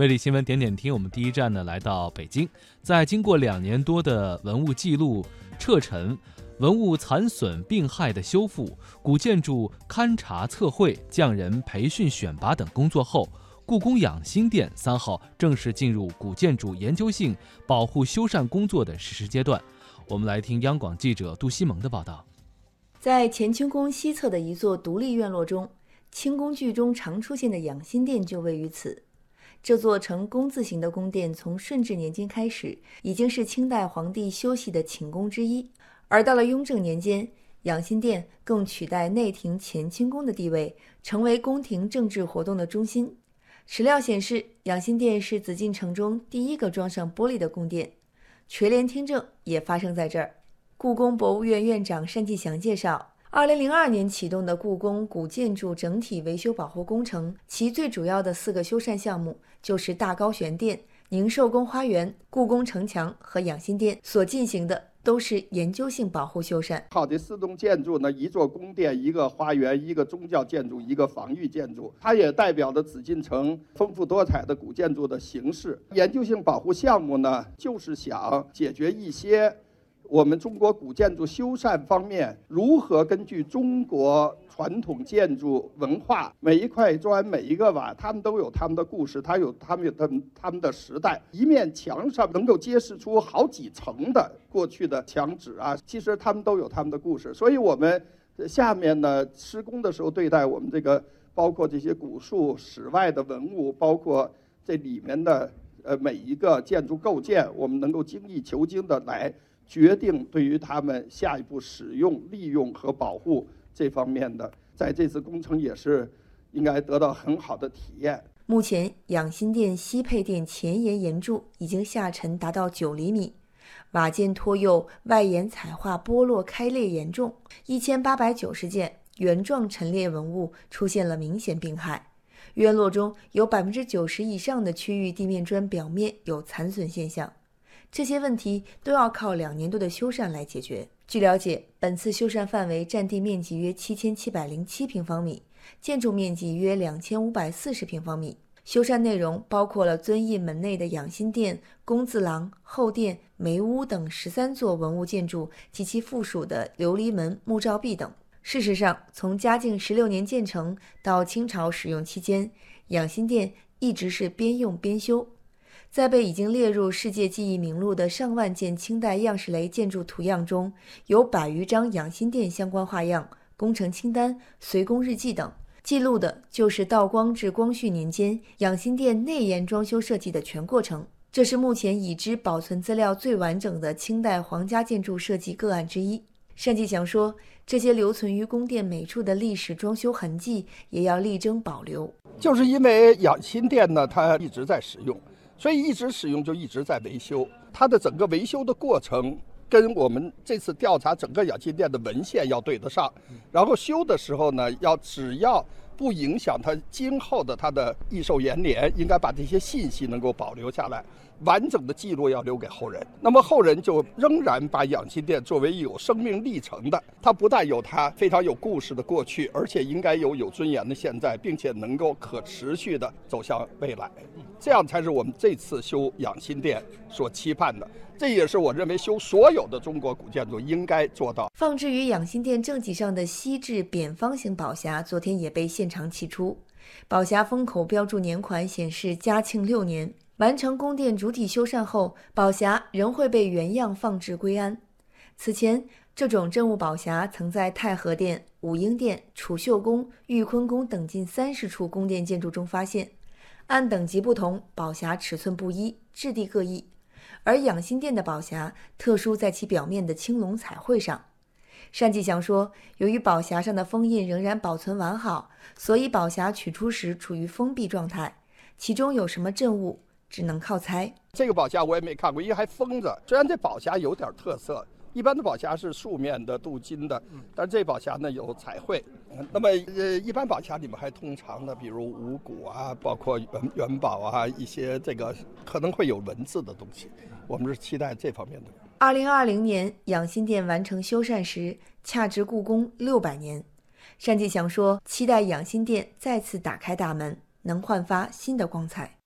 魅力新闻点点听，我们第一站呢来到北京，在经过两年多的文物记录、撤陈、文物残损病害的修复、古建筑勘察测绘、匠人培训选拔等工作后，故宫养心殿三号正式进入古建筑研究性保护修缮工作的实施阶段。我们来听央广记者杜西蒙的报道。在乾清宫西侧的一座独立院落中，清宫剧中常出现的养心殿就位于此。这座呈工字形的宫殿，从顺治年间开始，已经是清代皇帝休息的寝宫之一。而到了雍正年间，养心殿更取代内廷乾清宫的地位，成为宫廷政治活动的中心。史料显示，养心殿是紫禁城中第一个装上玻璃的宫殿，垂帘听政也发生在这儿。故宫博物院院长单霁翔介绍。二零零二年启动的故宫古建筑整体维修保护工程，其最主要的四个修缮项目就是大高玄殿、宁寿宫花园、故宫城墙和养心殿。所进行的都是研究性保护修缮。好的四栋建筑呢，一座宫殿、一个花园、一个宗教建筑、一个防御建筑，它也代表着紫禁城丰富多彩的古建筑的形式。研究性保护项目呢，就是想解决一些。我们中国古建筑修缮方面，如何根据中国传统建筑文化，每一块砖、每一个瓦，他们都有他们的故事，它有他们的他们的时代。一面墙上能够揭示出好几层的过去的墙纸啊，其实他们都有他们的故事。所以我们下面呢施工的时候，对待我们这个包括这些古树、室外的文物，包括这里面的呃每一个建筑构件，我们能够精益求精的来。决定对于他们下一步使用、利用和保护这方面的，在这次工程也是应该得到很好的体验。目前，养心殿西配殿前沿檐柱已经下沉达到九厘米，瓦间托釉外檐彩画剥落开裂严重，一千八百九十件原状陈列文物出现了明显病害。院落中有百分之九十以上的区域地面砖表面有残损现象。这些问题都要靠两年多的修缮来解决。据了解，本次修缮范围占地面积约七千七百零七平方米，建筑面积约两千五百四十平方米。修缮内容包括了遵义门内的养心殿、工字廊、后殿、梅屋等十三座文物建筑及其附属的琉璃门、木照壁等。事实上，从嘉靖十六年建成到清朝使用期间，养心殿一直是边用边修。在被已经列入世界记忆名录的上万件清代样式雷建筑图样中，有百余张养心殿相关画样、工程清单、随工日记等，记录的就是道光至光绪年间养心殿内檐装修设计的全过程。这是目前已知保存资料最完整的清代皇家建筑设计个案之一。单霁翔说：“这些留存于宫殿每处的历史装修痕迹，也要力争保留。就是因为养心殿呢，它一直在使用。”所以一直使用就一直在维修，它的整个维修的过程跟我们这次调查整个养心殿的文献要对得上，然后修的时候呢，要只要不影响它今后的它的益寿延年，应该把这些信息能够保留下来。完整的记录要留给后人，那么后人就仍然把养心殿作为有生命历程的，它不但有它非常有故事的过去，而且应该有有尊严的现在，并且能够可持续的走向未来，这样才是我们这次修养心殿所期盼的。这也是我认为修所有的中国古建筑应该做到。放置于养心殿正脊上的锡制扁方形宝匣，昨天也被现场取出，宝匣封口标注年款显示嘉庆六年。完成宫殿主体修缮后，宝匣仍会被原样放置归安。此前，这种镇物宝匣曾在太和殿、武英殿、储秀宫、玉坤宫等近三十处宫殿建筑中发现。按等级不同，宝匣尺寸不一，质地各异。而养心殿的宝匣特殊在其表面的青龙彩绘上。单霁翔说，由于宝匣上的封印仍然保存完好，所以宝匣取出时处于封闭状态。其中有什么镇物？只能靠猜。这个宝匣我也没看过，因为还封着。虽然这宝匣有点特色，一般的宝匣是素面的镀金的，但是这宝匣呢有彩绘。那么呃，一般宝匣里面还通常的，比如五谷啊，包括元元宝啊，一些这个可能会有文字的东西。我们是期待这方面的。二零二零年养心殿完成修缮时，恰值故宫六百年。单霁翔说：“期待养心殿再次打开大门，能焕发新的光彩。”